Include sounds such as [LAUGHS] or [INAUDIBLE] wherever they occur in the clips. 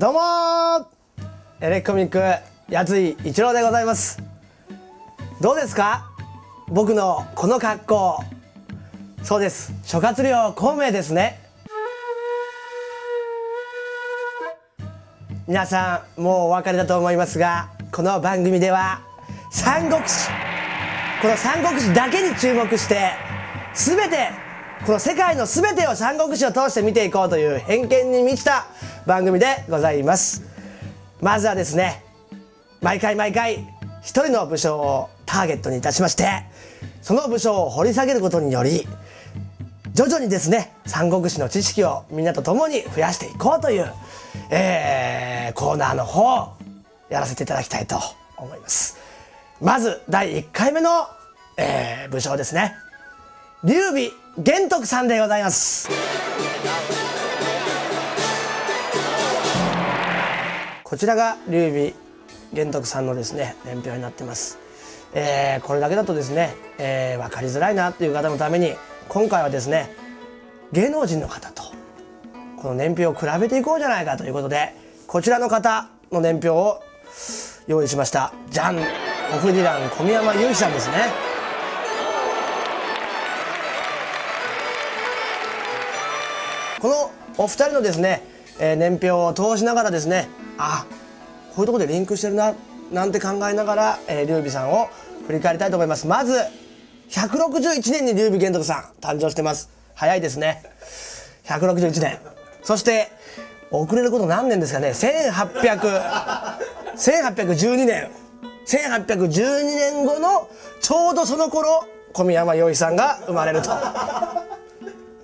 どうもエレコミックやつい一郎でございます。どうですか？僕のこの格好。そうです。諸葛亮孔明ですね。皆さんもうお分かりだと思いますがこの番組では三国志。この三国志だけに注目して全てこの世界の全てを三国志を通して見ていこうという偏見に満ちた番組でございます。まずはですね毎回毎回一人の武将をターゲットにいたしましてその武将を掘り下げることにより徐々にですね三国志の知識をみんなと共に増やしていこうという、えー、コーナーの方やらせていただきたいと思います。まず第1回目の、えー、武将ですね。劉備玄徳さんでございます。こちらが劉備玄徳さんのですね年表になってます。えー、これだけだとですね、えー、分かりづらいなっていう方のために今回はですね芸能人の方とこの年表を比べていこうじゃないかということでこちらの方の年表を用意しました。じゃんオフディラン小宮山雄飛さんですね。このお二人のですね、えー、年表を通しながらですねあこういうところでリンクしてるななんて考えながら、えー、劉備さんを振り返りたいと思います。まず161年に劉備玄徳さん誕生してます。早いですね。161年。そして遅れること何年ですかね。1800 1812年。1812年後のちょうどその頃小宮山洋一さんが生まれると。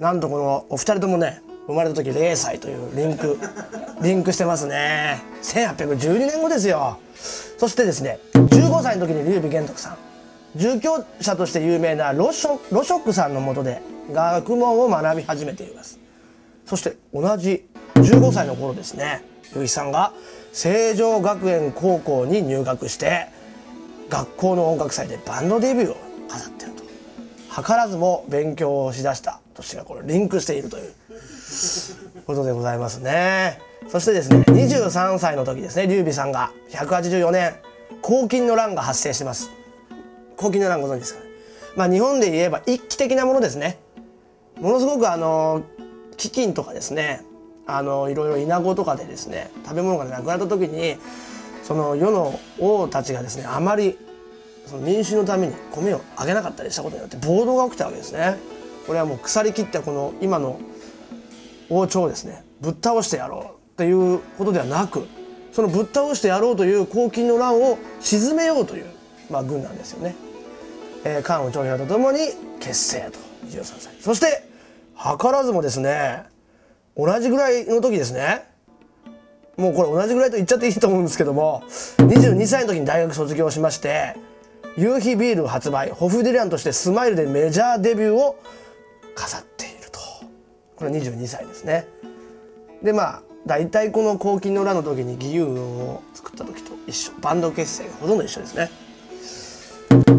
なんとこのお二人ともね生まれた時0歳というリンク [LAUGHS] リンクしてますね。1812年後ですよ。そしてですね15歳の時に劉備玄徳さん。住居者として有名なロショロショックさんのもとで学問を学び始めています。そして同じ15歳の頃ですね由一さんが成城学園高校に入学して学校の音楽祭でバンドデビューを飾ってると。図らずも勉強をしだした年がこれリンクしているということでございますね。そしてですね23歳の時ですね劉備さんが184年黄金の乱が発生してます。黄金の乱ご存知ですかね。まあ日本で言えば一揆的なものですね。ものすごくあの飢饉とかですねあのいろいろ稲子とかでですね食べ物がなくなった時にその世の王たちがですねあまりその民衆のために米をあげなかったりしたことによって暴動が起きたわけですね。これはもう腐りきったこの今の王朝をですね。ぶっ倒してやろうっていうことではなくそのぶっ倒してやろうという黄金の乱を鎮めようという、まあ、軍なんですよね。えー、関羽長平とともに結成と23歳。そして図らずもですね同じぐらいの時ですね。もうこれ同じぐらいと言っちゃっていいと思うんですけども22歳の時に大学卒業しまして夕日ビール発売ホフディランとしてスマイルでメジャーデビューを飾ってこれ22歳ですね。でまあ大体この黄金の裏の時に義勇を作った時と一緒バンド結成がほとんど一緒ですね。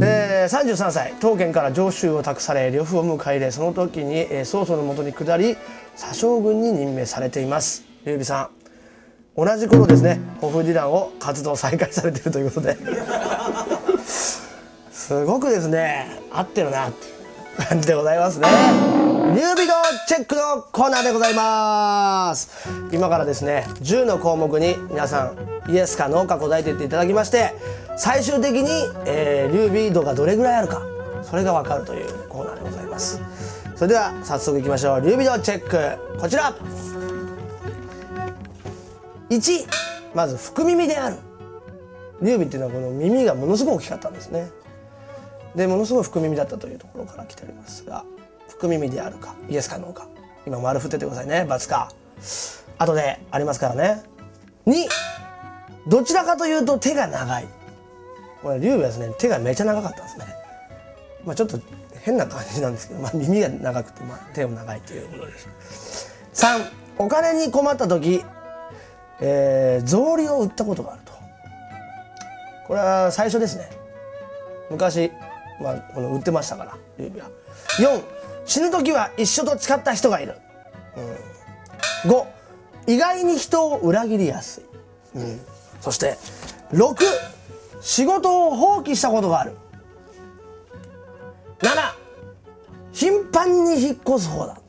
えー、33歳当県から上州を託され呂布を迎え入れその時に、えー、曹操のもとに下り左将軍に任命されています。劉備さん同じ頃ですねホフディランを活動再開されているということで。[LAUGHS] すごくですね合ってるなっていう感じでございますね。劉備のチェックのコーナーでございます。今からですね10の項目に皆さんイエスかノーか答えていっていただきまして最終的に、えー、劉備度がどれぐらいあるかそれがわかるというコーナーでございます。それでは早速いきましょう。劉備度チェックこちら。1まず福耳である。劉備っていうのはこの耳がものすごく大きかったんですね。でものすごい福耳だったというところから来ておりますが福耳であるかイエスかノーか。今丸振っててくださいね×か後でありますからね。2どちらかというと手が長い。これ劉備はですね手がめちゃ長かったんですね。まあちょっと変な感じなんですけど、まあ、耳が長くて、まあ、手も長いという。ことです3お金に困った時、えー、草履を売ったことがあると。これは最初ですね。昔、まあ、この売ってましたから劉備は4死ぬ時は一緒と誓った人がいる、うん、5意外に人を裏切りやすい、うん、そして6仕事を放棄したことがある。7頻繁に引っ越す方だ。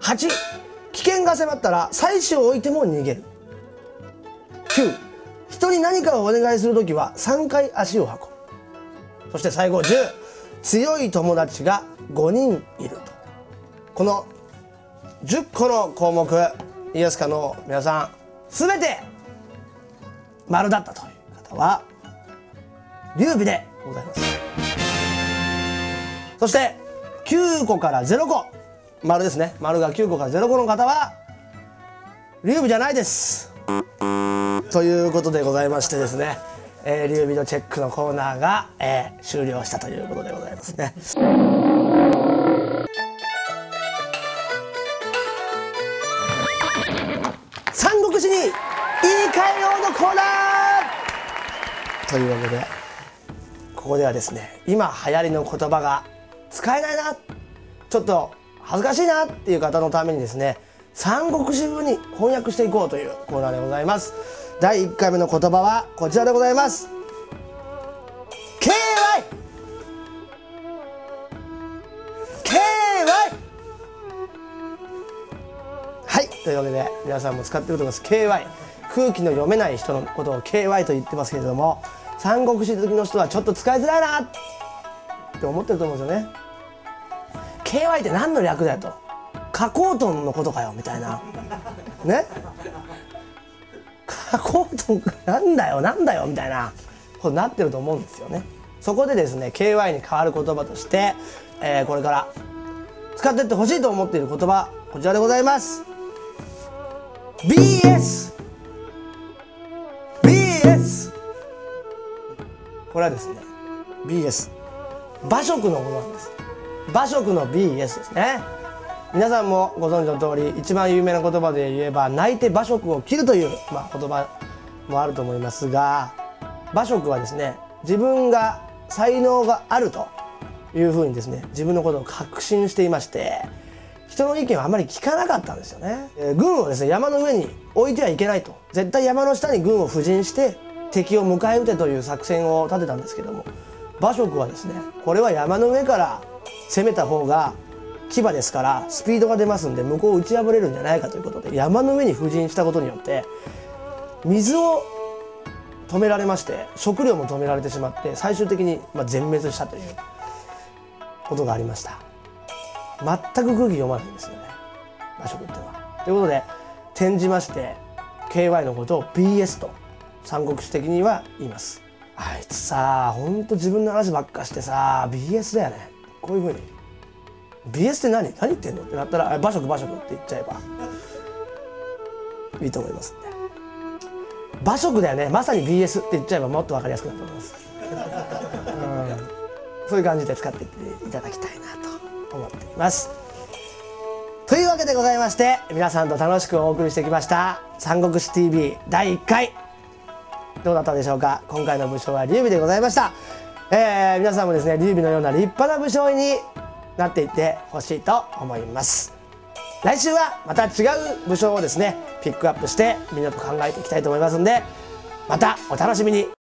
8危険が迫ったら妻子を置いても逃げる。9人に何かをお願いする時は3回足を運ぶ。そして最後10強い友達が5人いると。この10個の項目イエスかの皆さん全て丸だったという方は劉備でございます。そして9個から0個丸ですね。丸が9個から0個の方は劉備じゃないです。ということでございましてですね、えー、劉備のチェックのコーナーが、えー、終了したということでございますね。三国志に言い換えようのコーナーというわけでここではですね今流行りの言葉が使えないなちょっと恥ずかしいなっていう方のためにですね三国志風に翻訳していこうというコーナーでございます第1回目の言葉はこちらでございます。KY KY はいというわけで皆さんも使ってると思います。KY 空気の読めない人のことを KY と言ってますけれども三国志好きの人はちょっと使いづらいなって思ってると思うんですよね。KY って何の略だよと。加工トンのことかよみたいな。ね加工トなんだよなんだよみたいなことになってると思うんですよね。そこでですね KY に変わる言葉として、えー、これから使ってってほしいと思っている言葉こちらでございます。BS BS これはですね BS 馬食のものなんです。馬食の BS ですね。皆さんもご存知の通り一番有名な言葉で言えば泣いて馬食を切るという、まあ、言葉もあると思いますが馬食はですね自分が才能があるというふうにですね自分のことを確信していまして人の意見はあまり聞かなかったんですよね、えー、軍をですね山の上に置いてはいけないと。絶対山の下に軍を布陣して敵を迎え撃てという作戦を立てたんですけども馬謖はですねこれは山の上から攻めた方が牙ですからスピードが出ますんで向こうを打ち破れるんじゃないかということで山の上に布陣したことによって水を止められまして食料も止められてしまって最終的にま全滅したということがありました全く空気読まないんですよね馬食ってのは。ということで転じまして KY のことを BS と三国志的には言います。あいつさほんと自分の話ばっかしてさ BS だよねこういうふうに BS って何？何言ってんの？ってなったら馬食馬食って言っちゃえばいいと思いますんで。馬食だよね。まさに BS って言っちゃえばもっと分かりやすくなると思います、そういう感じで使っていっていただきたいなと思っています。というわけでございまして皆さんと楽しくお送りしてきました「三国志 TV」第1回。どうだったでしょうか？今回の武将は劉備でございました、えー、皆さんもですね劉備のような立派な武将になっていってほしいと思います。来週はまた違う武将をですねピックアップしてみんなと考えていきたいと思いますんでまたお楽しみに。